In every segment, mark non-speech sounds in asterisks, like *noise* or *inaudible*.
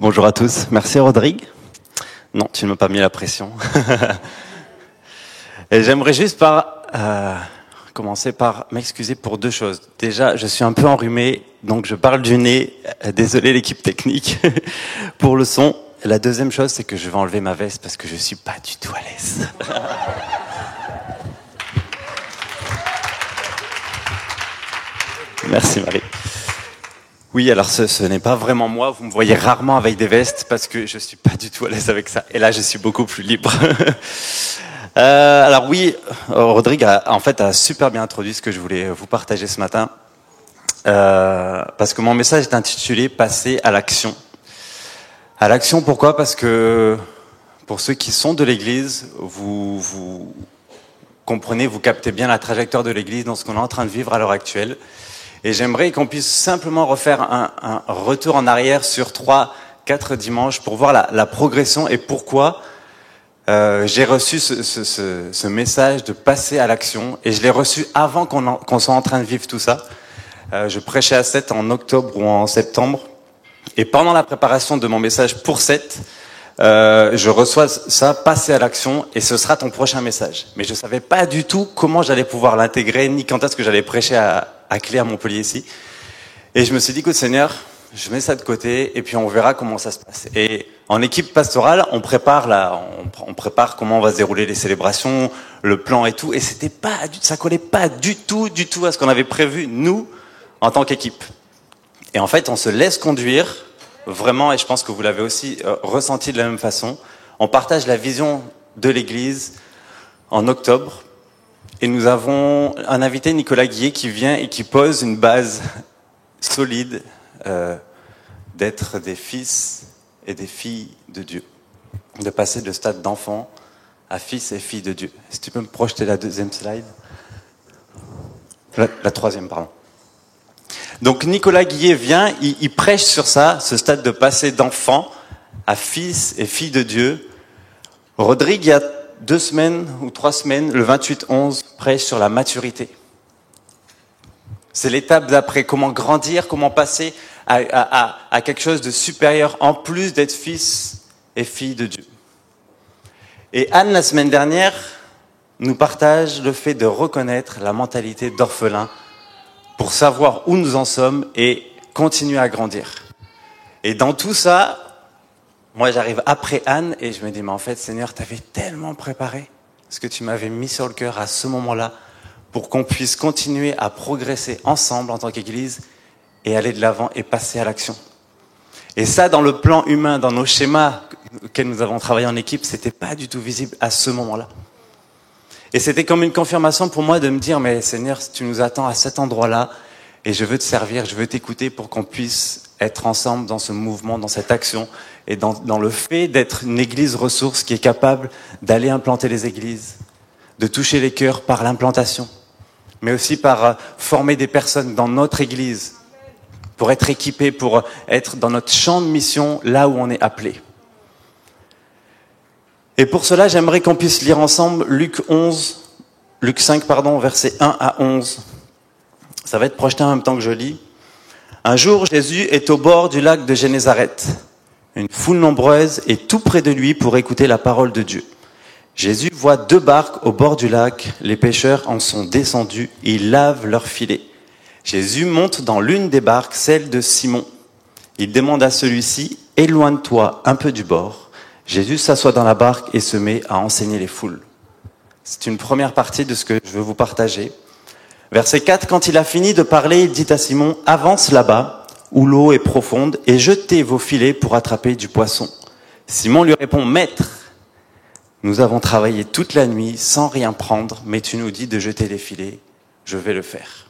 Bonjour à tous. Merci Rodrigue. Non, tu ne m'as pas mis la pression. *laughs* Et j'aimerais juste par, euh, commencer par m'excuser pour deux choses. Déjà, je suis un peu enrhumé, donc je parle du nez. Désolé l'équipe technique *laughs* pour le son. La deuxième chose, c'est que je vais enlever ma veste parce que je suis pas du tout à l'aise. *laughs* Merci Marie. Oui, alors ce, ce n'est pas vraiment moi. Vous me voyez rarement avec des vestes parce que je suis pas du tout à l'aise avec ça. Et là, je suis beaucoup plus libre. *laughs* euh, alors oui, Rodrigue a en fait a super bien introduit ce que je voulais vous partager ce matin. Euh, parce que mon message est intitulé Passer à l'action. À l'action, pourquoi? Parce que pour ceux qui sont de l'Église, vous, vous comprenez, vous captez bien la trajectoire de l'Église dans ce qu'on est en train de vivre à l'heure actuelle. Et j'aimerais qu'on puisse simplement refaire un, un, retour en arrière sur trois, quatre dimanches pour voir la, la progression et pourquoi euh, j'ai reçu ce, ce, ce, ce, message de passer à l'action. Et je l'ai reçu avant qu'on qu soit en train de vivre tout ça. Euh, je prêchais à 7 en octobre ou en septembre. Et pendant la préparation de mon message pour 7, euh, je reçois ça, passer à l'action, et ce sera ton prochain message. Mais je savais pas du tout comment j'allais pouvoir l'intégrer, ni quand est-ce que j'allais prêcher à, à Clé à Montpellier ici. Et je me suis dit, écoute Seigneur, je mets ça de côté, et puis on verra comment ça se passe. Et en équipe pastorale, on prépare on, on prépare comment on va se dérouler les célébrations, le plan et tout, et c'était pas, ça collait pas du tout, du tout à ce qu'on avait prévu nous en tant qu'équipe. Et en fait, on se laisse conduire vraiment, et je pense que vous l'avez aussi euh, ressenti de la même façon. On partage la vision de l'Église en octobre, et nous avons un invité, Nicolas Guillet, qui vient et qui pose une base solide euh, d'être des fils et des filles de Dieu, de passer de stade d'enfant à fils et filles de Dieu. Si tu peux me projeter la deuxième slide, la, troisième, pardon. Donc Nicolas Guillet vient, il, il, prêche sur ça, ce stade de passer d'enfant à fils et fille de Dieu. Rodrigue, il y a deux semaines ou trois semaines, le 28-11, prêche sur la maturité. C'est l'étape d'après, comment grandir, comment passer à, quelque chose de supérieur, en plus d'être fils et fille de Dieu. Et Anne, la semaine dernière, nous partage le fait de reconnaître la mentalité d'orphelin pour savoir où nous en sommes et continuer à grandir. Et dans tout ça, moi j'arrive après Anne et je me dis, mais en fait Seigneur, tu avais tellement préparé ce que tu m'avais mis sur le cœur à ce moment-là pour qu'on puisse continuer à progresser ensemble en tant qu'Église et aller de l'avant et passer à l'action. Et ça, dans le plan humain, dans nos schémas auxquels nous avons travaillé en équipe, c'était pas du tout visible à ce moment-là. Et c'était comme une confirmation pour moi de me dire, mais Seigneur, tu nous attends à cet endroit-là, et je veux te servir, je veux t'écouter pour qu'on puisse être ensemble dans ce mouvement, dans cette action, et dans, le fait d'être une église ressource qui est capable d'aller implanter les églises, de toucher les cœurs par l'implantation, mais aussi par former des personnes dans notre église, pour être équipés, pour être dans notre champ de mission, là où on est appelé. Et pour cela, j'aimerais qu'on puisse lire ensemble Luc 11, Luc 5, pardon, versets 1 à 11. Ça va être projeté en même temps que je lis. Un jour, Jésus est au bord du lac de Génézareth. Une foule nombreuse est tout près de lui pour écouter la parole de Dieu. Jésus voit deux barques au bord du lac. Les pêcheurs en sont descendus. Ils lavent leurs filets. Jésus monte dans l'une des barques, celle de Simon. Il demande à celui-ci, éloigne-toi un peu du bord. Jésus s'assoit dans la barque et se met à enseigner les foules. C'est une première partie de ce que je veux vous partager. Verset 4, quand il a fini de parler, il dit à Simon, avance là-bas, où l'eau est profonde, et jetez vos filets pour attraper du poisson. Simon lui répond, Maître, nous avons travaillé toute la nuit sans rien prendre, mais tu nous dis de jeter les filets, je vais le faire.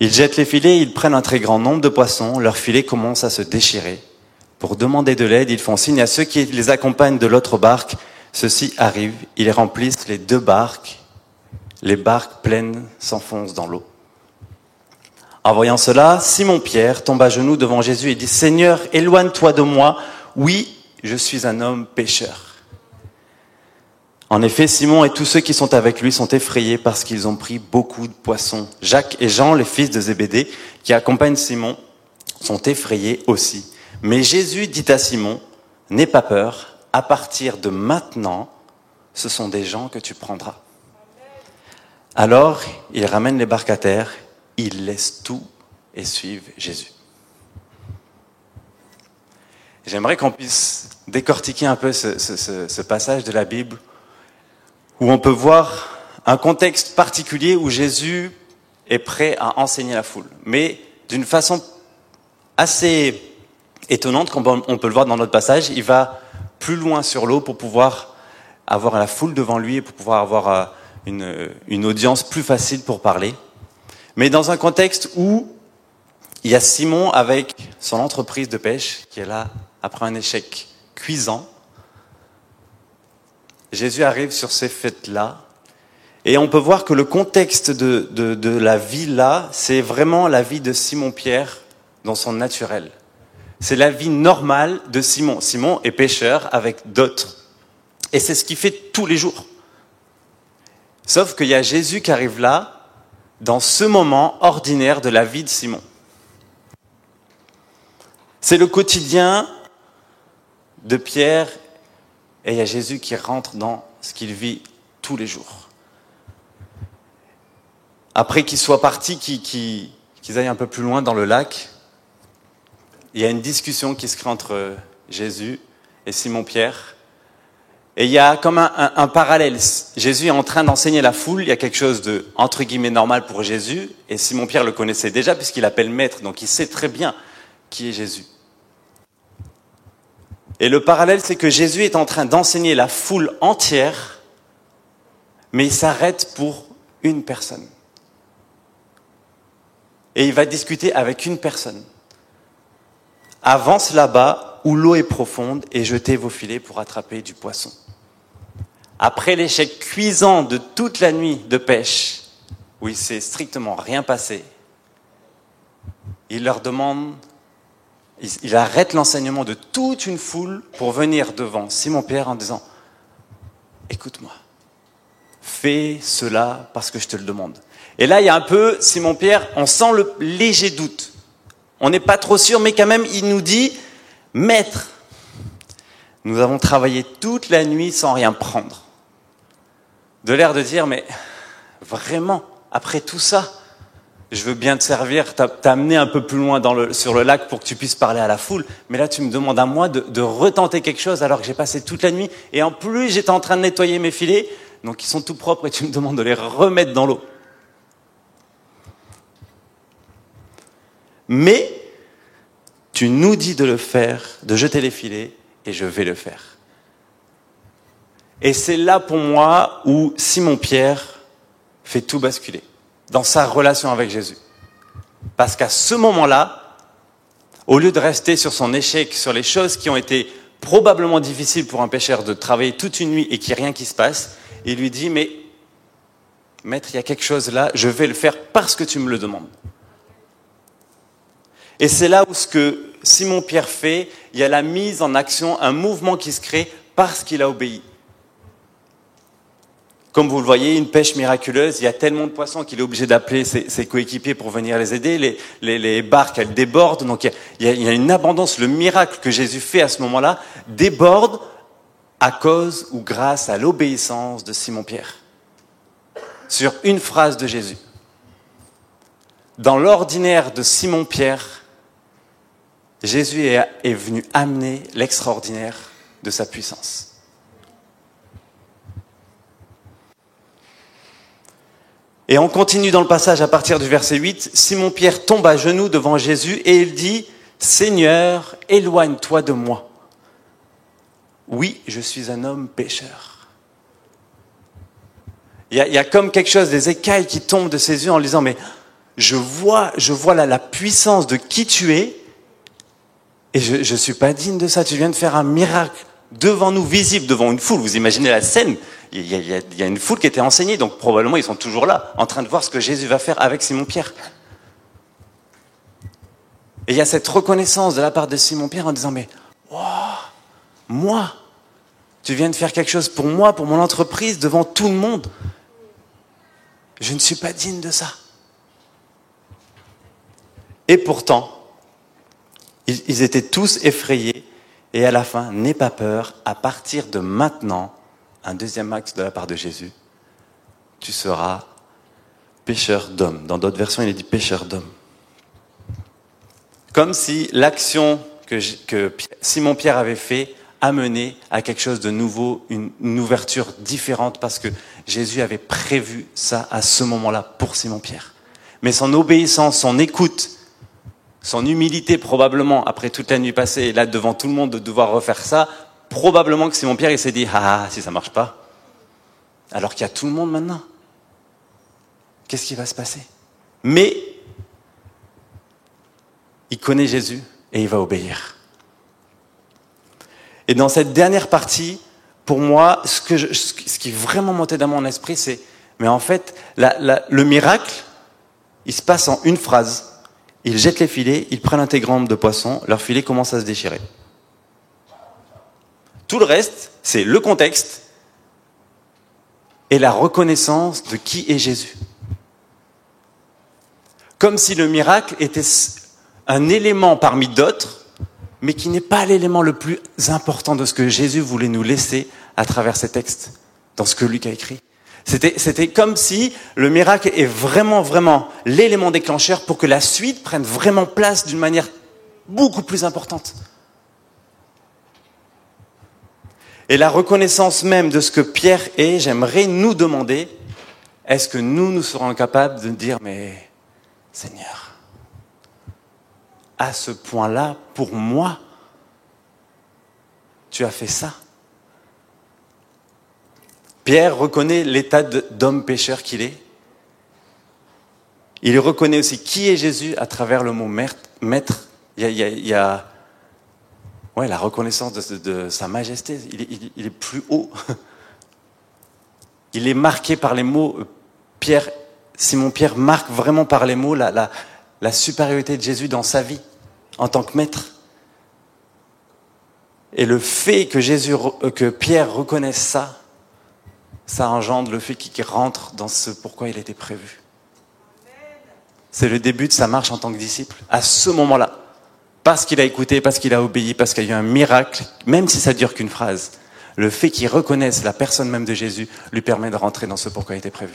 Ils jettent les filets, ils prennent un très grand nombre de poissons, leurs filets commencent à se déchirer. Pour demander de l'aide, ils font signe à ceux qui les accompagnent de l'autre barque. Ceux-ci arrivent, ils remplissent les deux barques. Les barques pleines s'enfoncent dans l'eau. En voyant cela, Simon-Pierre tombe à genoux devant Jésus et dit, Seigneur, éloigne-toi de moi. Oui, je suis un homme pécheur. En effet, Simon et tous ceux qui sont avec lui sont effrayés parce qu'ils ont pris beaucoup de poissons. Jacques et Jean, les fils de Zébédée, qui accompagnent Simon, sont effrayés aussi Mais Jésus dit à Simon, n'aie pas peur, à partir de maintenant, ce sont des gens que tu prendras. Alors, il ramène les barques à terre, il laisse tout et suivent Jésus. J'aimerais qu'on puisse décortiquer un peu ce, ce, passage de la Bible où on peut voir un contexte particulier où Jésus est prêt à enseigner la foule, mais d'une façon assez étonnante, comme on peut le voir dans notre passage, il va plus loin sur l'eau pour pouvoir avoir la foule devant lui et pour pouvoir avoir euh, une, audience plus facile pour parler. Mais dans un contexte où il y a Simon avec son entreprise de pêche qui est là après un échec cuisant. Jésus arrive sur ces fêtes-là et on peut voir que le contexte de, de, de la vie là, c'est vraiment la vie de Simon-Pierre dans son naturel. C'est la vie normale de Simon. Simon est pêcheur avec d'autres. Et c'est ce qu'il fait tous les jours. Sauf qu'il y a Jésus qui arrive là, dans ce moment ordinaire de la vie de Simon. C'est le quotidien de Pierre et il y a Jésus qui rentre dans ce qu'il vit tous les jours. Après qu'il soit parti, qu'ils aillent un peu plus loin dans le lac, il y a une discussion qui se crée entre Jésus et Simon-Pierre. Et il y a comme un, parallèle. Jésus est en train d'enseigner la foule. Il y a quelque chose de, entre guillemets, normal pour Jésus. Et Simon-Pierre le connaissait déjà puisqu'il appelle maître. Donc il sait très bien qui est Jésus. Et le parallèle, c'est que Jésus est en train d'enseigner la foule entière, mais il s'arrête pour une personne. Et il va discuter avec une personne. Avance là-bas où l'eau est profonde et jetez vos filets pour attraper du poisson. Après l'échec cuisant de toute la nuit de pêche, où il s'est strictement rien passé, il leur demande, il arrête l'enseignement de toute une foule pour venir devant Simon-Pierre en disant, écoute-moi, fais cela parce que je te le demande. Et là, il y a un peu, Simon-Pierre, on sent le léger doute. On n'est pas trop sûr, mais quand même, il nous dit, Maître, nous avons travaillé toute la nuit sans rien prendre. De l'air de dire, mais vraiment, après tout ça, je veux bien te servir, t'amener un peu plus loin sur le lac pour que tu puisses parler à la foule, mais là tu me demandes à moi de retenter quelque chose alors que j'ai passé toute la nuit et en plus j'étais en train de nettoyer mes filets, donc ils sont tout propres et tu me demandes de les remettre dans l'eau. Mais tu nous dis de le faire, de jeter les filets, et je vais le faire. Et c'est là pour moi où Simon-Pierre fait tout basculer, dans sa relation avec Jésus. Parce qu'à ce moment-là, au lieu de rester sur son échec, sur les choses qui ont été probablement difficiles pour un pêcheur de travailler toute une nuit et qu'il n'y a rien qui se passe, il lui dit, mais maître, il y a quelque chose là, je vais le faire parce que tu me le demandes. Et c'est là où ce que Simon-Pierre fait, il y a la mise en action, un mouvement qui se crée parce qu'il a obéi. Comme vous le voyez, une pêche miraculeuse, il y a tellement de poissons qu'il est obligé d'appeler ses, coéquipiers pour venir les aider. Les, barques, elles débordent. Donc il y, a, une abondance. Le miracle que Jésus fait à ce moment-là déborde à cause ou grâce à l'obéissance de Simon-Pierre. Sur une phrase de Jésus. Dans l'ordinaire de Simon-Pierre, Jésus est, venu amener l'extraordinaire de sa puissance. Et on continue dans le passage à partir du verset 8. Simon-Pierre tombe à genoux devant Jésus et il dit, Seigneur, éloigne-toi de moi. Oui, je suis un homme pécheur. Il y, a, comme quelque chose, des écailles qui tombent de ses yeux en lui disant, mais je vois, je vois là la puissance de qui tu es et je ne suis pas digne de ça. Tu viens de faire un miracle devant nous, visible, devant une foule. Vous imaginez la scène il y, a, une foule qui était enseignée, donc probablement ils sont toujours là, en train de voir ce que Jésus va faire avec Simon-Pierre. Et il y a cette reconnaissance de la part de Simon-Pierre en disant, mais moi, tu viens de faire quelque chose pour moi, pour mon entreprise, devant tout le monde. Je ne suis pas digne de ça. Et pourtant, ils étaient tous effrayés. Et à la fin, n'aie pas peur, à partir de maintenant, un deuxième axe de la part de Jésus, tu seras pêcheur d'hommes. Dans d'autres versions, il est dit pêcheur d'hommes. Comme si l'action que, Simon-Pierre avait fait amenait à quelque chose de nouveau, une ouverture différente, parce que Jésus avait prévu ça à ce moment-là pour Simon-Pierre. Mais son obéissance, son écoute, son humilité probablement, après toute la nuit passée, là devant tout le monde de devoir refaire ça, probablement que Simon-Pierre, il s'est dit, ah, ah, si ça marche pas, alors qu'il y a tout le monde maintenant, qu'est-ce qui va se passer? Mais il connaît Jésus et il va obéir. Et dans cette dernière partie, pour moi, ce, que qui vraiment monté dans mon esprit, c'est, mais en fait, le miracle, il se passe en une phrase. Ils jettent les filets, ils prennent un tégramme de poisson, leur filet commence à se déchirer. Tout le reste, c'est le contexte et la reconnaissance de qui est Jésus. Comme si le miracle était un élément parmi d'autres, mais qui n'est pas l'élément le plus important de ce que Jésus voulait nous laisser à travers ces textes, dans ce que Luc a écrit. C'était, comme si le miracle est vraiment, vraiment l'élément déclencheur pour que la suite prenne vraiment place d'une manière beaucoup plus importante. Et la reconnaissance même de ce que Pierre est, j'aimerais nous demander, est-ce que nous, nous serons capables de dire, mais Seigneur, à ce point-là, pour moi, tu as fait ça? Pierre reconnaît l'état d'homme pécheur qu'il est. Il reconnaît aussi qui est Jésus à travers le mot maître. Il y a, la reconnaissance de, sa majesté. Il est, plus haut. *laughs* Il est marqué par les mots. Pierre, Simon Pierre marque vraiment par les mots la, supériorité de Jésus dans sa vie en tant que maître. Et le fait que Jésus, que Pierre reconnaisse ça, ça engendre le fait qu'il rentre dans ce pourquoi il était prévu. C'est le début de sa marche en tant que disciple, à ce moment-là. Parce qu'il a écouté, parce qu'il a obéi, parce qu'il y a eu un miracle, même si ça dure qu'une phrase. Le fait qu'il reconnaisse la personne même de Jésus lui permet de rentrer dans ce pourquoi il était prévu.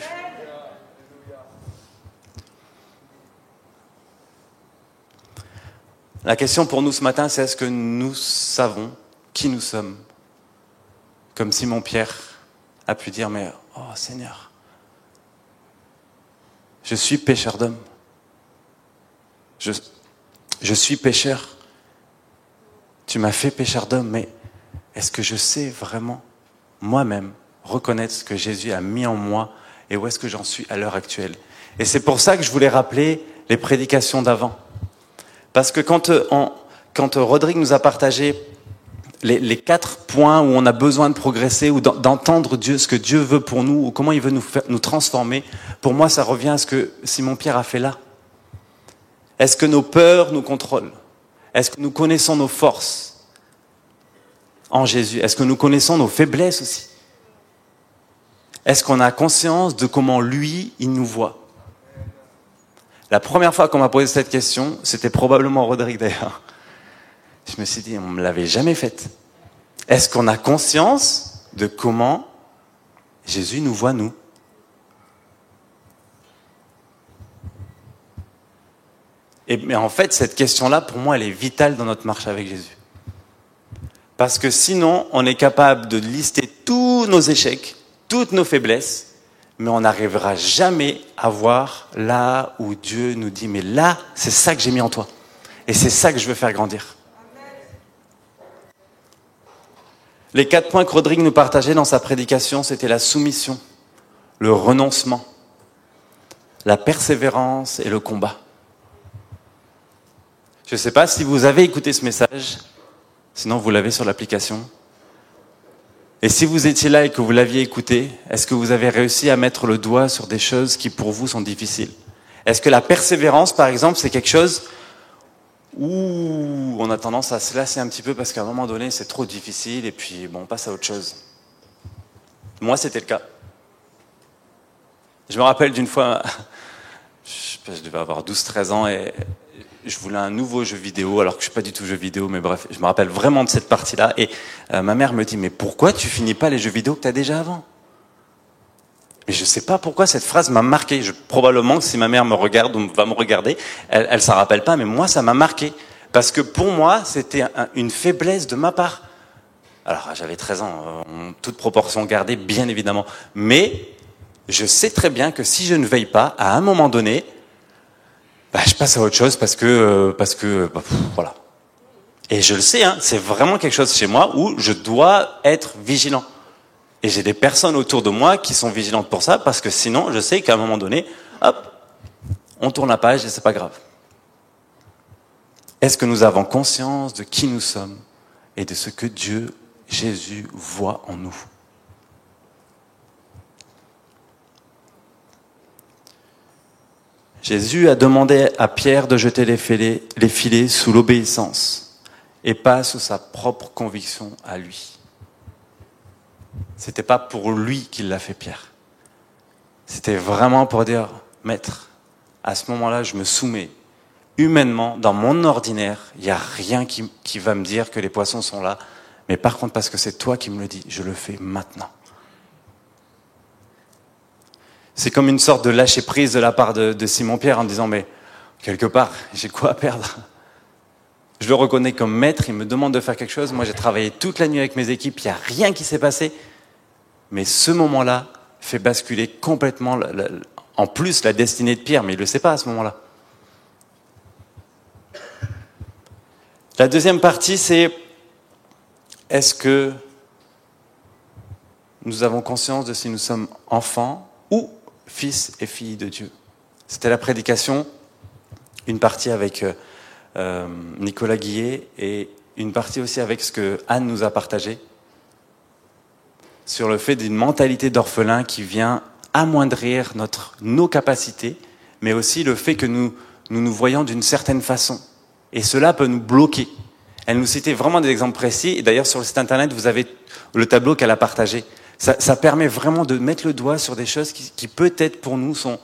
La question pour nous ce matin, c'est est-ce que nous savons qui nous sommes Comme Simon-Pierre a pu dire, mais oh Seigneur, je suis pécheur d'homme. Je, je suis pécheur. Tu m'as fait pécheur d'homme, mais est-ce que je sais vraiment moi-même reconnaître ce que Jésus a mis en moi et où est-ce que j'en suis à l'heure actuelle? Et c'est pour ça que je voulais rappeler les prédications d'avant. Parce que quand, on, quand Rodrigue nous a partagé les, quatre points où on a besoin de progresser ou d'entendre Dieu, ce que Dieu veut pour nous ou comment il veut nous, nous transformer, pour moi, ça revient à ce que Simon Pierre a fait là. Est-ce que nos peurs nous contrôlent? Est-ce que nous connaissons nos forces en Jésus? Est-ce que nous connaissons nos faiblesses aussi? Est-ce qu'on a conscience de comment lui, il nous voit? La première fois qu'on m'a posé cette question, c'était probablement Rodrigue d'ailleurs. Je me suis dit, on ne me l'avait jamais faite. Est-ce qu'on a conscience de comment Jésus nous voit, nous Et, mais en fait, cette question-là, pour moi, elle est vitale dans notre marche avec Jésus. Parce que sinon, on est capable de lister tous nos échecs, toutes nos faiblesses, mais on n'arrivera jamais à voir là où Dieu nous dit, mais là, c'est ça que j'ai mis en toi. Et c'est ça que je veux faire grandir. Les quatre points que Rodrigue nous partageait dans sa prédication, c'était la soumission, le renoncement, la persévérance et le combat. Je ne sais pas si vous avez écouté ce message, sinon vous l'avez sur l'application. Et si vous étiez là et que vous l'aviez écouté, est-ce que vous avez réussi à mettre le doigt sur des choses qui pour vous sont difficiles? Est-ce que la persévérance, par exemple, c'est quelque chose où on a tendance à se lasser un petit peu parce qu'à un moment donné, c'est trop difficile et puis bon, on passe à autre chose. Moi, c'était le cas. Je me rappelle d'une fois, *laughs* je devais avoir 12-13 ans et je voulais un nouveau jeu vidéo, alors que je suis pas du tout jeu vidéo, mais bref, je me rappelle vraiment de cette partie-là. Et euh, ma mère me dit, mais pourquoi tu finis pas les jeux vidéo que tu as déjà avant? Et je sais pas pourquoi cette phrase m'a marqué. Je, probablement que si ma mère me regarde ou va me regarder, elle, elle s'en rappelle pas, mais moi, ça m'a marqué. Parce que pour moi, c'était une faiblesse de ma part. Alors, j'avais 13 ans, euh, en toute proportion gardée, bien évidemment. Mais je sais très bien que si je ne veille pas, à un moment donné, bah, je passe à autre chose parce que, euh, parce que, bah, voilà. Et je le sais, hein, c'est vraiment quelque chose chez moi où je dois être vigilant. Et j'ai des personnes autour de moi qui sont vigilantes pour ça parce que sinon, je sais qu'à un moment donné, hop, on tourne la page et c'est pas grave. Est-ce que nous avons conscience de qui nous sommes et de ce que Dieu, Jésus, voit en nous? Jésus a demandé à Pierre de jeter les filets, les filets sous l'obéissance et pas sous sa propre conviction à lui. C'était pas pour lui qu'il l'a fait Pierre. C'était vraiment pour dire, maître, à ce moment-là, je me soumets. Humainement, dans mon ordinaire, il n'y a rien qui, va me dire que les poissons sont là. Mais par contre, parce que c'est toi qui me le dis, je le fais maintenant. C'est comme une sorte de lâcher prise de la part de, Simon-Pierre en disant, mais quelque part, j'ai quoi à perdre? Je le reconnais comme maître, il me demande de faire quelque chose. Moi, j'ai travaillé toute la nuit avec mes équipes, il n'y a rien qui s'est passé. Mais ce moment-là fait basculer complètement, en plus, la destinée de Pierre, mais il ne le sait pas à ce moment-là. La deuxième partie, c'est est-ce que nous avons conscience de si nous sommes enfants ou fils et filles de Dieu? C'était la prédication, une partie avec euh, euh, Nicolas Guillet et une partie aussi avec ce que Anne nous a partagé sur le fait d'une mentalité d'orphelin qui vient amoindrir notre, nos capacités, mais aussi le fait que nous nous, nous voyons d'une certaine façon. Et cela peut nous bloquer. Elle nous citait vraiment des exemples précis. Et d'ailleurs, sur le site internet, vous avez le tableau qu'elle a partagé ça, permet vraiment de mettre le doigt sur des choses qui, peut-être pour nous sont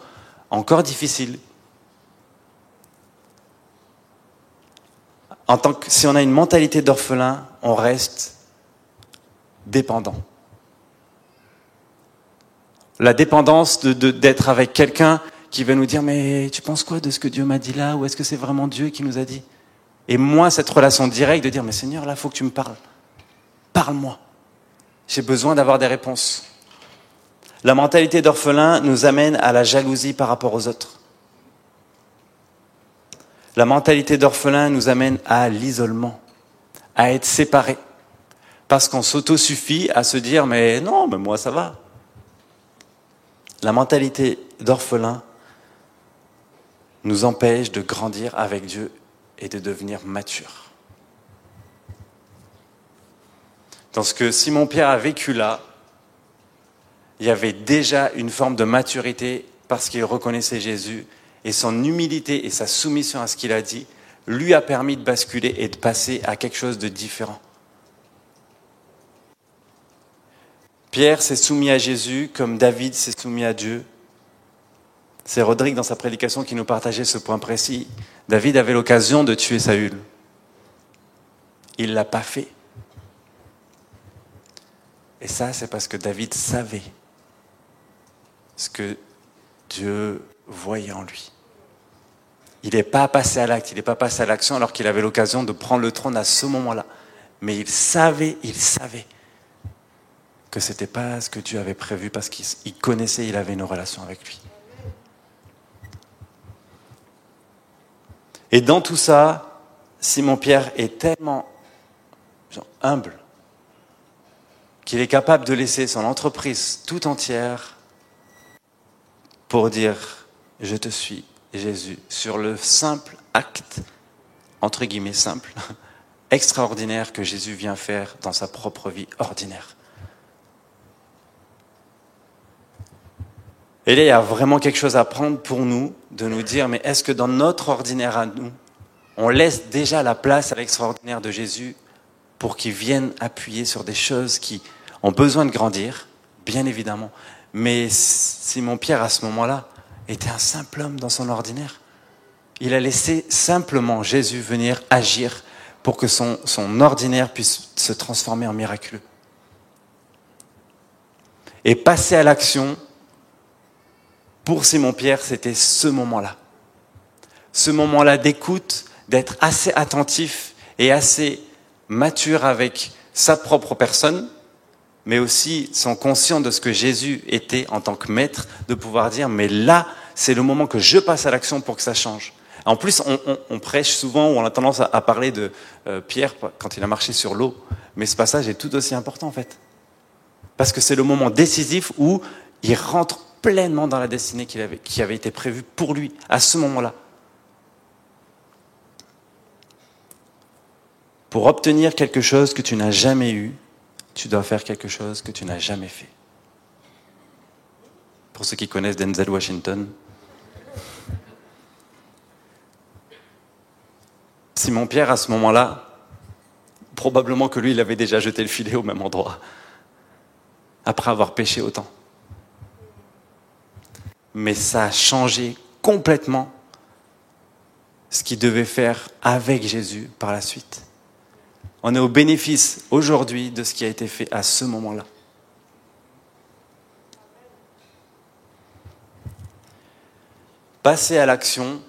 encore difficiles. En tant que, si on a une mentalité d'orphelin, on reste dépendant. La dépendance d'être avec quelqu'un qui va nous dire mais tu penses quoi de ce que Dieu m'a dit là? Ou est-ce que c'est vraiment Dieu qui nous a dit? Et moi cette relation directe de dire mais Seigneur là faut que tu me parles. Parle-moi. J'ai besoin d'avoir des réponses. La mentalité d'orphelin nous amène à la jalousie par rapport aux autres. La mentalité d'orphelin nous amène à l'isolement, à être séparés. Parce qu'on s'autosuffit à se dire mais non, mais moi ça va. La mentalité d'orphelin nous empêche de grandir avec Dieu et de devenir mature. Dans ce que Simon-Pierre a vécu là, il y avait déjà une forme de maturité parce qu'il reconnaissait Jésus et son humilité et sa soumission à ce qu'il a dit lui a permis de basculer et de passer à quelque chose de différent. Pierre s'est soumis à Jésus comme David s'est soumis à Dieu. C'est Rodrigue dans sa prédication qui nous partageait ce point précis. David avait l'occasion de tuer Saül. Il ne l'a pas fait. Et ça, c'est parce que David savait ce que Dieu voyait en lui. Il n'est pas passé à l'acte, il n'est pas passé à l'action alors qu'il avait l'occasion de prendre le trône à ce moment-là. Mais il savait, il savait que ce n'était pas ce que Dieu avait prévu parce qu'il connaissait, il avait une relation avec lui. Et dans tout ça, Simon-Pierre est tellement humble qu'il est capable de laisser son entreprise tout entière pour dire je te suis Jésus sur le simple acte, entre guillemets simple, *laughs* extraordinaire que Jésus vient faire dans sa propre vie ordinaire. Et là, il y a vraiment quelque chose à prendre pour nous, de nous dire, mais est-ce que dans notre ordinaire à nous, on laisse déjà la place à l'extraordinaire de Jésus pour qu'il vienne appuyer sur des choses qui ont besoin de grandir, bien évidemment. Mais Simon-Pierre, à ce moment-là, était un simple homme dans son ordinaire. Il a laissé simplement Jésus venir agir pour que son, son ordinaire puisse se transformer en miraculeux. Et passer à l'action, pour Simon-Pierre, c'était ce moment-là. Ce moment-là d'écoute, d'être assez attentif et assez mature avec sa propre personne, mais aussi sont conscients de ce que Jésus était en tant que maître, de pouvoir dire, mais là, c'est le moment que je passe à l'action pour que ça change. En plus, on, prêche souvent, ou on a tendance à, parler de euh, Pierre quand il a marché sur l'eau, mais ce passage est tout aussi important en fait. Parce que c'est le moment décisif où il rentre pleinement dans la destinée qui avait, été prévue pour lui, à ce moment-là. Pour obtenir quelque chose que tu n'as jamais eu, tu dois faire quelque chose que tu n'as jamais fait. Pour ceux qui connaissent Denzel Washington, Simon-Pierre, à ce moment-là, probablement que lui, il avait déjà jeté le filet au même endroit, après avoir péché autant. Mais ça a changé complètement ce qu'il devait faire avec Jésus par la suite. On est au bénéfice aujourd'hui de ce qui a été fait à ce moment-là. Passer à l'action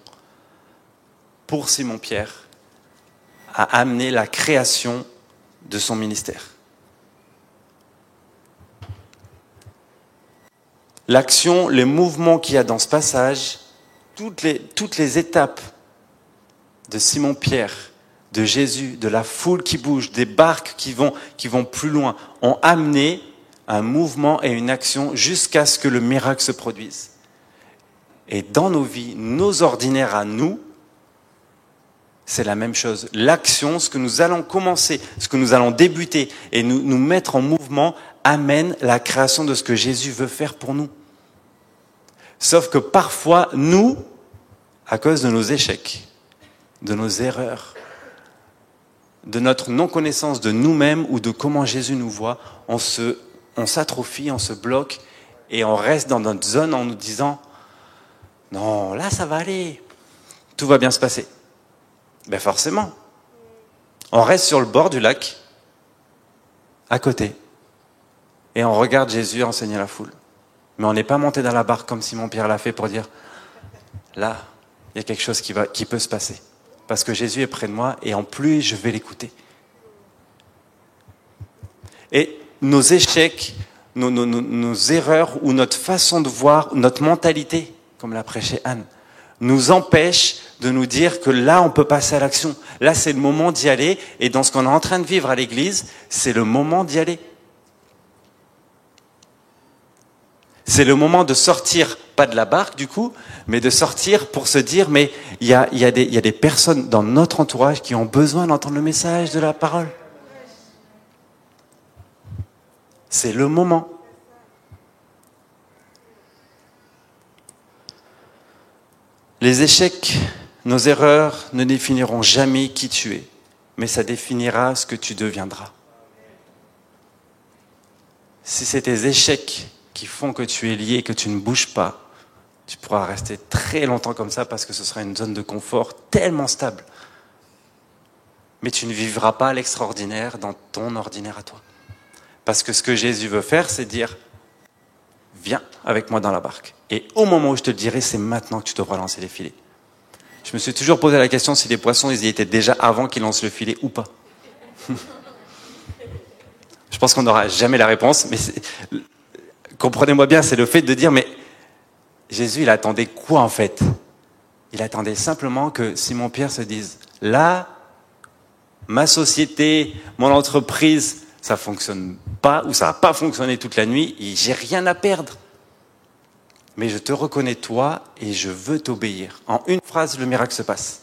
pour Simon-Pierre a amené la création de son ministère. L'action, les mouvements qu'il y a dans ce passage, toutes les, toutes les étapes de Simon-Pierre de Jésus, de la foule qui bouge, des barques qui vont, qui vont plus loin, ont amené un mouvement et une action jusqu'à ce que le miracle se produise. Et dans nos vies, nos ordinaires à nous, c'est la même chose. L'action, ce que nous allons commencer, ce que nous allons débuter et nous, mettre en mouvement, amène la création de ce que Jésus veut faire pour nous. Sauf que parfois, nous, à cause de nos échecs, de nos erreurs, de notre non-connaissance de nous-mêmes ou de comment Jésus nous voit, on on s'atrophie, on se bloque et on reste dans notre zone en nous disant non, là ça va aller, tout va bien se passer. Ben forcément, on reste sur le bord du lac, à côté, et on regarde Jésus enseigner la foule. Mais on n'est pas monté dans la barque comme Simon-Pierre l'a fait pour dire là, il y a quelque chose qui, va, qui peut se passer parce que Jésus est près de moi et en plus je vais l'écouter. Et nos échecs, nos, erreurs ou notre façon de voir, notre mentalité, comme l'a prêché Anne, nous empêchent de nous dire que là, on peut passer à l'action. Là, c'est le moment d'y aller. Et dans ce qu'on est en train de vivre à l'église, c'est le moment d'y aller. C'est le moment de sortir, pas de la barque du coup, mais de sortir pour se dire, mais il y, a y a, des personnes dans notre entourage qui ont besoin d'entendre le message de la parole. C'est le moment. Les échecs, nos erreurs ne définiront jamais qui tu es, mais ça définira ce que tu deviendras. Si c'est tes échecs qui font que tu es lié, que tu ne bouges pas, tu pourras rester très longtemps comme ça parce que ce sera une zone de confort tellement stable. Mais tu ne vivras pas l'extraordinaire dans ton ordinaire à toi. Parce que ce que Jésus veut faire, c'est dire, viens avec moi dans la barque. Et au moment où je te le dirai, c'est maintenant que tu devras lancer les filets. Je me suis toujours posé la question si les poissons, ils y étaient déjà avant qu'ils lancent le filet ou pas. *laughs* je pense qu'on n'aura jamais la réponse, mais comprenez-moi bien, c'est le fait de dire, mais Jésus, il attendait quoi en fait? Il attendait simplement que Simon-Pierre se dise, là, ma société, mon entreprise, ça fonctionne pas, ou ça n'a pas fonctionné toute la nuit, et j'ai rien à perdre. Mais je te reconnais toi et je veux t'obéir. En une phrase, le miracle se passe.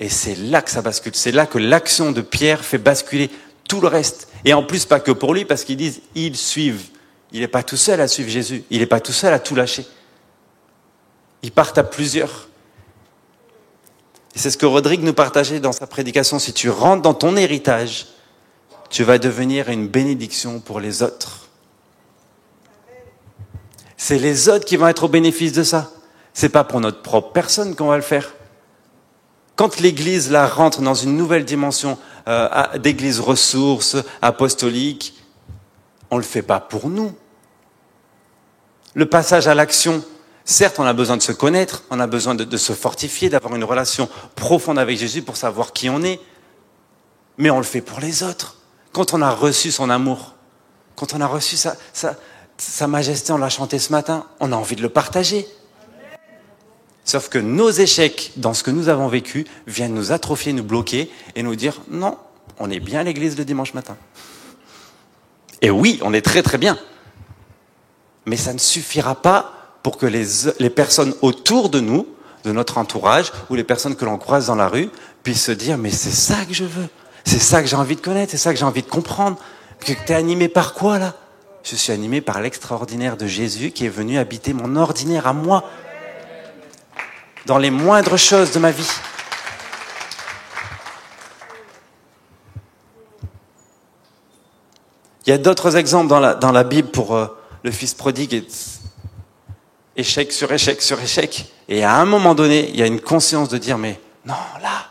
Et c'est là que ça bascule. C'est là que l'action de Pierre fait basculer tout le reste. Et en plus, pas que pour lui, parce qu'ils disent, ils suivent il n'est pas tout seul à suivre Jésus. Il n'est pas tout seul à tout lâcher. Ils partent à plusieurs. Et c'est ce que Rodrigue nous partageait dans sa prédication. Si tu rentres dans ton héritage, tu vas devenir une bénédiction pour les autres. C'est les autres qui vont être au bénéfice de ça. C'est pas pour notre propre personne qu'on va le faire. Quand l'Église là rentre dans une nouvelle dimension euh, d'Église ressource, apostolique, on ne le fait pas pour nous. Le passage à l'action, certes, on a besoin de se connaître, on a besoin de, se fortifier, d'avoir une relation profonde avec Jésus pour savoir qui on est, mais on le fait pour les autres. Quand on a reçu son amour, quand on a reçu sa, sa, sa majesté, on l'a chanté ce matin, on a envie de le partager. Sauf que nos échecs dans ce que nous avons vécu viennent nous atrophier, nous bloquer et nous dire non, on est bien à l'église le dimanche matin. Et oui, on est très très bien. Mais ça ne suffira pas pour que les, les personnes autour de nous, de notre entourage, ou les personnes que l'on croise dans la rue, puissent se dire mais c'est ça que je veux, c'est ça que j'ai envie de connaître, c'est ça que j'ai envie de comprendre. Que tu es animé par quoi là? Je suis animé par l'extraordinaire de Jésus qui est venu habiter mon ordinaire à moi dans les moindres choses de ma vie. Il y a d'autres exemples dans la, Bible pour euh, le fils prodigue, échec sur échec sur échec. Et à un moment donné, il y a une conscience de dire, mais non, là,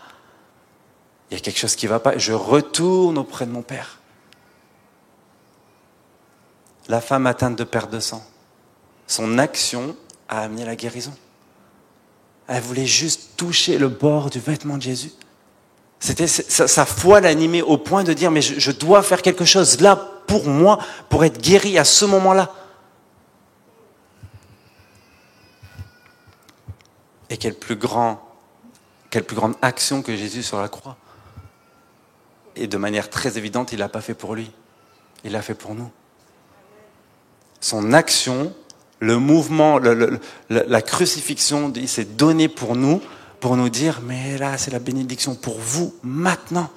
il y a quelque chose qui ne va pas, je retourne auprès de mon père. La femme atteinte de perte de sang, son action a amené la guérison. Elle voulait juste toucher le bord du vêtement de Jésus. C'était sa, foi l'animait au point de dire mais je, dois faire quelque chose là pour moi pour être guéri à ce moment-là. Et quelle plus grande action que Jésus sur la croix. Et de manière très évidente, il l'a pas fait pour lui, il l'a fait pour nous. Son action le mouvement, la crucifixion, il s'est donné pour nous, pour nous dire, mais là, c'est la bénédiction pour vous maintenant.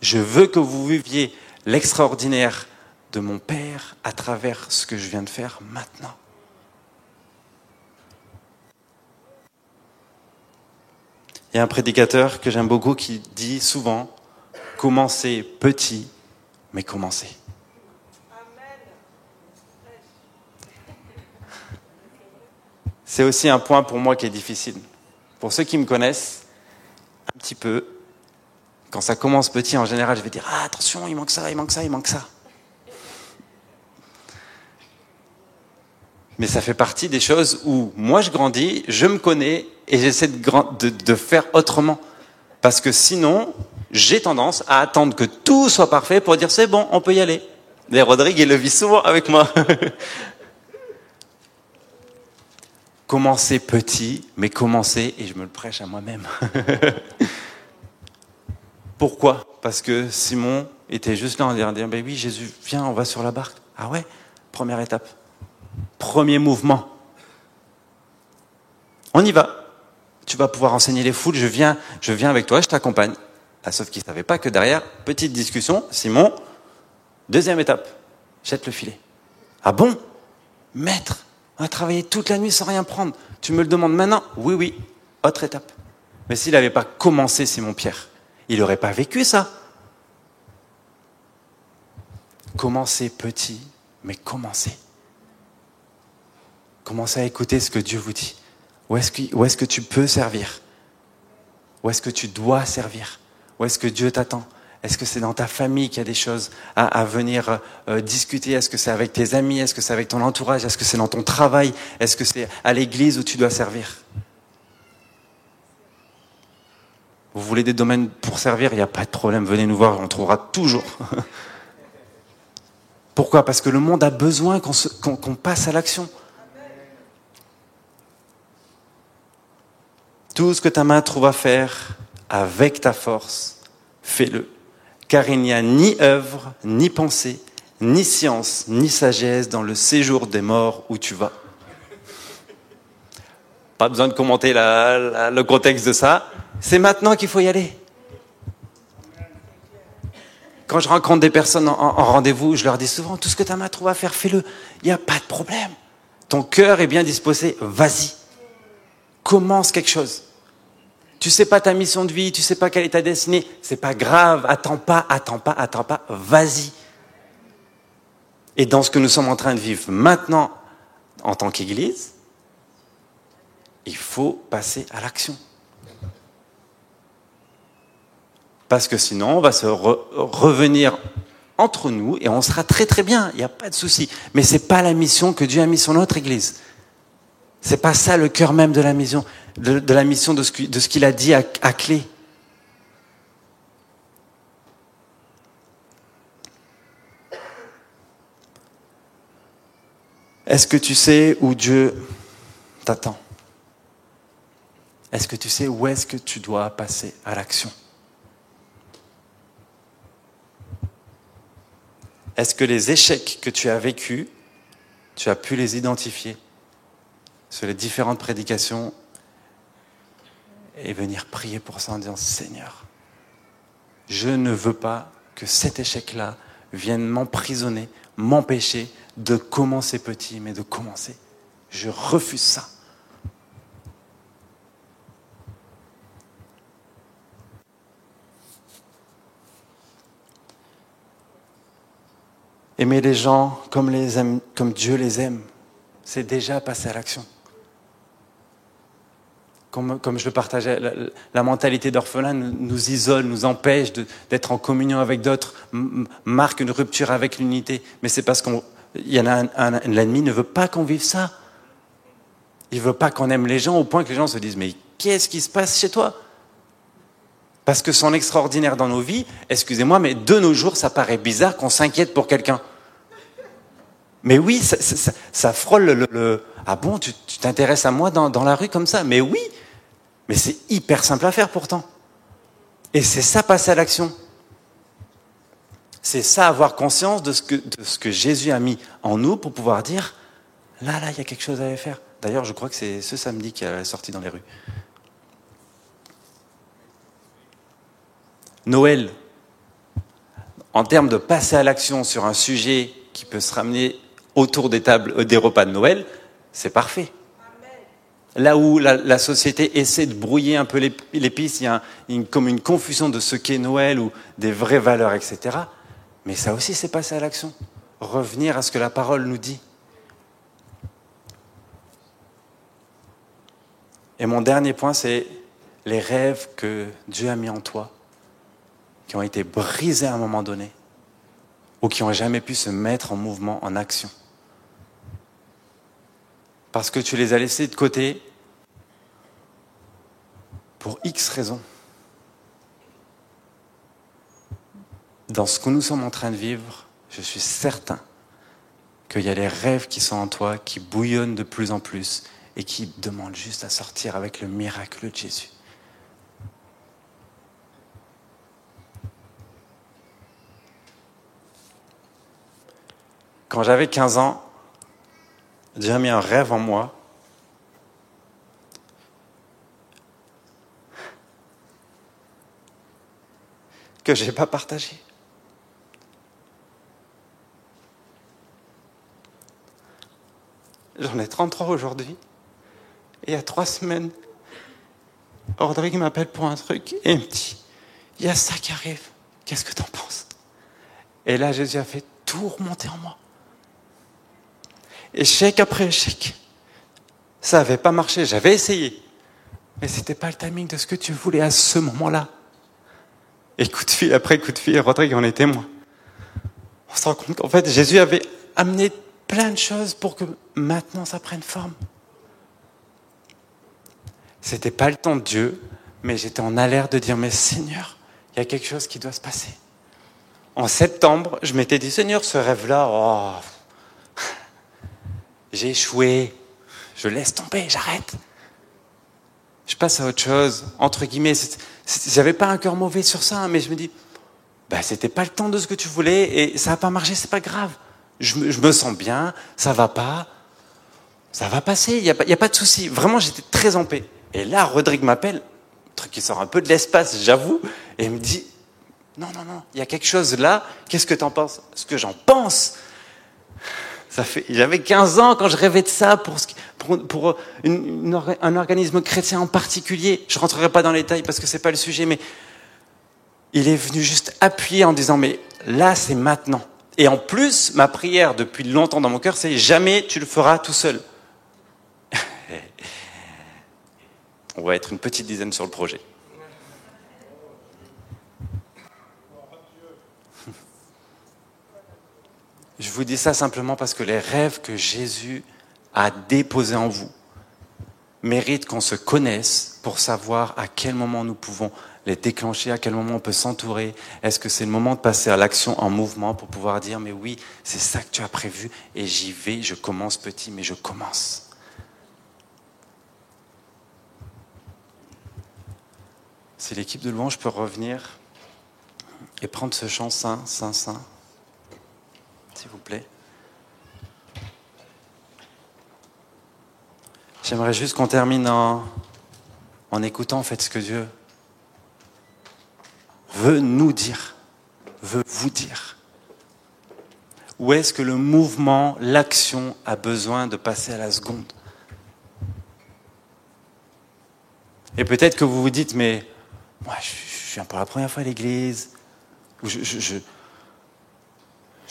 Je veux que vous viviez l'extraordinaire de mon Père à travers ce que je viens de faire maintenant. Il y a un prédicateur que j'aime beaucoup qui dit souvent, commencez petit, mais commencez. C'est aussi un point pour moi qui est difficile. Pour ceux qui me connaissent un petit peu, quand ça commence petit, en général, je vais dire Ah, attention, il manque ça, il manque ça, il manque ça. Mais ça fait partie des choses où moi je grandis, je me connais et j'essaie de, faire autrement. Parce que sinon, j'ai tendance à attendre que tout soit parfait pour dire c'est bon, on peut y aller. Et Rodrigue, il le vit souvent avec moi. *laughs* Commencez petit, mais commencez, et je me le prêche à moi-même. *laughs* Pourquoi? Parce que Simon était juste là en disant, ben oui, Jésus, viens, on va sur la barque. Ah ouais? Première étape. Premier mouvement. On y va. Tu vas pouvoir enseigner les foules, je viens, je viens avec toi, je t'accompagne. Ah, sauf qu'il ne savait pas que derrière, petite discussion, Simon, deuxième étape, jette le filet. Ah bon? Maître, on a travaillé toute la nuit sans rien prendre. Tu me le demandes maintenant Oui, oui. Autre étape. Mais s'il n'avait pas commencé Simon Pierre, il n'aurait pas vécu ça. Commencez petit, mais commencez. Commencez à écouter ce que Dieu vous dit. Où est-ce que, tu peux servir? Où est-ce que tu dois servir? Où est-ce que Dieu t'attend? Est-ce que c'est dans ta famille qu'il y a des choses à, venir euh, discuter? Est-ce que c'est avec tes amis? Est-ce que c'est avec ton entourage? Est-ce que c'est dans ton travail? Est-ce que c'est à l'église où tu dois servir? Vous voulez des domaines pour servir? Il n'y a pas de problème, venez nous voir, on trouvera toujours. *laughs* Pourquoi? Parce que le monde a besoin qu'on qu qu passe à l'action. Tout ce que ta main trouve à faire avec ta force, fais-le car il n'y a ni œuvre, ni pensée, ni science, ni sagesse dans le séjour des morts où tu vas. Pas besoin de commenter le contexte de ça. C'est maintenant qu'il faut y aller. Quand je rencontre des personnes en, en rendez-vous, je leur dis souvent, tout ce que ta main trouve à faire, fais-le. Il n'y a pas de problème. Ton cœur est bien disposé, vas-y. Commence quelque chose. Tu sais pas ta mission de vie, tu sais pas quelle est ta destinée, c'est pas grave, attends pas, attends pas, attends pas, vas-y. Et dans ce que nous sommes en train de vivre maintenant en tant qu'Église, il faut passer à l'action. Parce que sinon, on va se revenir entre nous et on sera très très bien, il n'y a pas de souci. Mais c'est pas la mission que Dieu a mis sur notre Église. C'est pas ça le cœur même de la mission, de, la mission de ce, qu'il a dit à, à clé. Est-ce que tu sais où Dieu t'attend? Est-ce que tu sais où est-ce que tu dois passer à l'action? Est-ce que les échecs que tu as vécus, tu as pu les identifier? Sur les différentes prédications et venir prier pour ça en disant Seigneur, je ne veux pas que cet échec-là vienne m'emprisonner, m'empêcher de commencer petit, mais de commencer. Je refuse ça. Aimer les gens comme, Dieu les aime, c'est déjà passer à l'action. Comme, je le partageais, la, mentalité d'orphelin nous, isole, nous empêche d'être en communion avec d'autres, marque une rupture avec l'unité. Mais c'est parce qu'on, y en a un, l'ennemi ne veut pas qu'on vive ça. Il veut pas qu'on aime les gens au point que les gens se disent mais qu'est-ce qui se passe chez toi? Parce que son extraordinaire dans nos vies, excusez-moi, mais de nos jours, ça paraît bizarre qu'on s'inquiète pour quelqu'un. Mais oui, ça, frôle le, Ah bon, tu t'intéresses à moi dans, la rue comme ça? Mais oui, mais c'est hyper simple à faire pourtant. Et c'est ça passer à l'action. C'est ça avoir conscience de ce, que, Jésus a mis en nous pour pouvoir dire, là, là, il y a quelque chose à faire. D'ailleurs, je crois que c'est ce samedi qui a sorti dans les rues. Noël, en termes de passer à l'action sur un sujet qui peut se ramener autour des tables, euh, des repas de Noël, c'est parfait. Là où la, société essaie de brouiller un peu les, pistes, il y a comme une confusion de ce qu'est Noël ou des vraies valeurs, etc. Mais ça aussi, c'est passer à l'action. Revenir à ce que la parole nous dit. Et mon dernier point, c'est les rêves que Dieu a mis en toi qui ont été brisés à un moment donné ou qui n'ont jamais pu se mettre en mouvement, en action. Parce que tu les as laissés de côté pour X raisons. Dans ce que nous sommes en train de vivre, je suis certain qu'il y a les rêves qui sont en toi, qui bouillonnent de plus en plus et qui demandent juste à sortir avec le miracle de Jésus. Quand j'avais 15 ans, Dieu a mis un rêve en moi. que je n'ai pas partagé. J'en ai 33 aujourd'hui. Et il y a trois semaines, Rodrigue m'appelle pour un truc et il me dit, il y a ça qui arrive, qu'est-ce que tu en penses? Et là, Jésus a fait tout remonter en moi échec après échec. Ça n'avait pas marché, j'avais essayé. Mais ce n'était pas le timing de ce que tu voulais à ce moment-là. Et coup de fil après coup de fil, Rodrigue en est témoin. On se rend compte qu'en fait, Jésus avait amené plein de choses pour que maintenant ça prenne forme. C'était pas le temps de Dieu, mais j'étais en alerte de dire, mais Seigneur, il y a quelque chose qui doit se passer. En septembre, je m'étais dit, Seigneur, ce rêve-là, oh, j'ai échoué, je laisse tomber, j'arrête. Je passe à autre chose, entre guillemets. J'avais pas un cœur mauvais sur ça, mais je me dis, bah, c'était pas le temps de ce que tu voulais et ça n'a pas marché, c'est pas grave. Je me, sens bien, ça va pas, ça va passer, il n'y a, pas de souci. Vraiment, j'étais très en paix. Et là, Rodrigue m'appelle, truc qui sort un peu de l'espace, j'avoue, et me dit, non, non, non, il y a quelque chose là, qu'est-ce que tu en penses? Ce que j'en pense, fait, j'avais 15 ans quand je rêvais de ça pour, un organisme chrétien en particulier. Je rentrerai pas dans les détails parce que c'est pas le sujet, mais il est venu juste appuyer en disant, mais là, c'est maintenant. Et en plus, ma prière depuis longtemps dans mon cœur, c'est jamais tu le feras tout seul. *laughs* On va être une petite dizaine sur le projet. Je vous dis ça simplement parce que les rêves que Jésus a déposés en vous méritent qu'on se connaisse pour savoir à quel moment nous pouvons les déclencher, à quel moment on peut s'entourer. Est-ce que c'est le moment de passer à l'action en mouvement pour pouvoir dire, mais oui, c'est ça que tu as prévu et j'y vais, je commence petit, mais je commence. Si l'équipe de louange peut revenir et prendre ce chant saint, saint, saint J'aimerais juste qu'on termine en, en écoutant en fait ce que Dieu veut nous dire, veut vous dire. Où est-ce que le mouvement, l'action a besoin de passer à la seconde? Et peut-être que vous vous dites, mais moi je viens pour la première fois à l'église, ou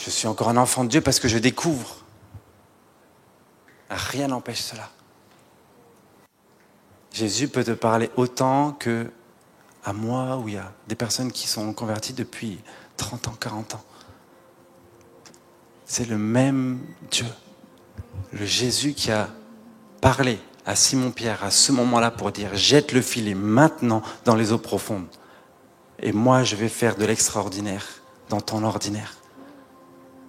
suis encore un enfant de Dieu parce que je découvre. Rien n'empêche cela. Jésus peut te parler autant que à moi ou a des personnes qui sont converties depuis 30 ans, 40 ans. C'est le même Dieu, le Jésus qui a parlé à Simon-Pierre à ce moment-là pour dire jette le filet maintenant dans les eaux profondes. Et moi, je vais faire de l'extraordinaire dans ton ordinaire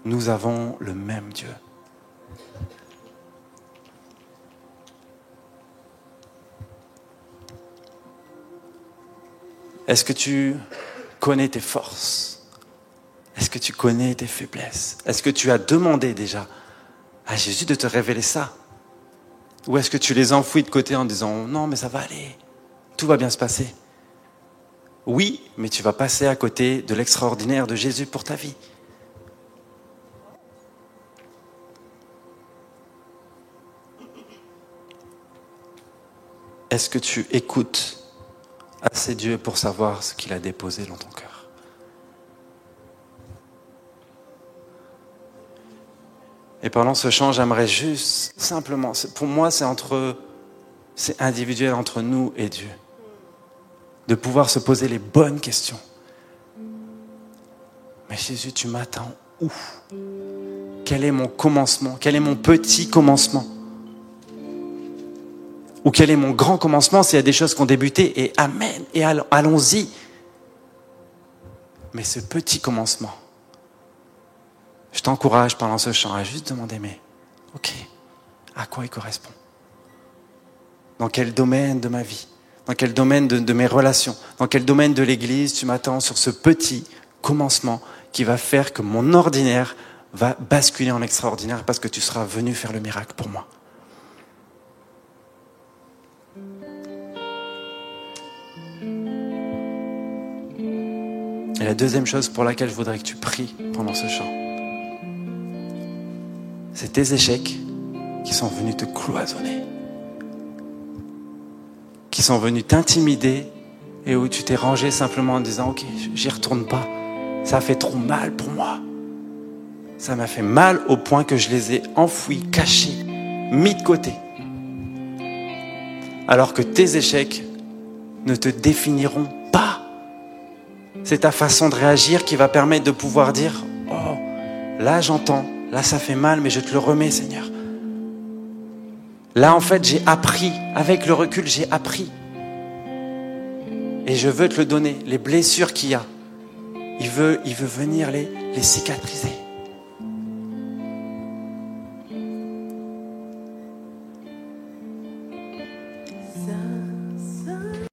nous avons le même Dieu. Est-ce que tu connais tes forces? Est-ce que tu connais tes faiblesses? Est-ce que tu as demandé déjà à Jésus de te révéler ça? Ou est-ce que tu les enfouis de côté en disant non mais ça va aller, tout va bien se passer? Oui, mais tu vas passer à côté de l'extraordinaire de Jésus pour ta vie. Est-ce que tu écoutes assez Dieu pour savoir ce qu'il a déposé dans ton cœur? Et pendant ce chant, j'aimerais juste simplement, pour moi c'est c'est individuel entre nous et Dieu, de pouvoir se poser les bonnes questions. Mais Jésus, tu m'attends où? Quel est mon commencement? Quel est mon petit commencement? Ou quel est mon grand commencement s'il y a des choses qui ont débuté et amen et allons-y. Mais ce petit commencement, je t'encourage pendant ce chant à juste demander, mais ok, à quoi il correspond? Dans quel domaine de ma vie? Dans quel domaine de, de mes relations? Dans quel domaine de l'Église tu m'attends sur ce petit commencement qui va faire que mon ordinaire va basculer en extraordinaire parce que tu seras venu faire le miracle pour moi? Et la deuxième chose pour laquelle je voudrais que tu pries pendant ce chant, c'est tes échecs qui sont venus te cloisonner, qui sont venus t'intimider et où tu t'es rangé simplement en disant ok, j'y retourne pas, ça fait trop mal pour moi. Ça m'a fait mal au point que je les ai enfouis, cachés, mis de côté. Alors que tes échecs ne te définiront c'est ta façon de réagir qui va permettre de pouvoir dire, oh, là j'entends, là ça fait mal, mais je te le remets Seigneur. Là en fait j'ai appris, avec le recul j'ai appris. Et je veux te le donner, les blessures qu'il y a. Il veut, il veut venir les, les cicatriser.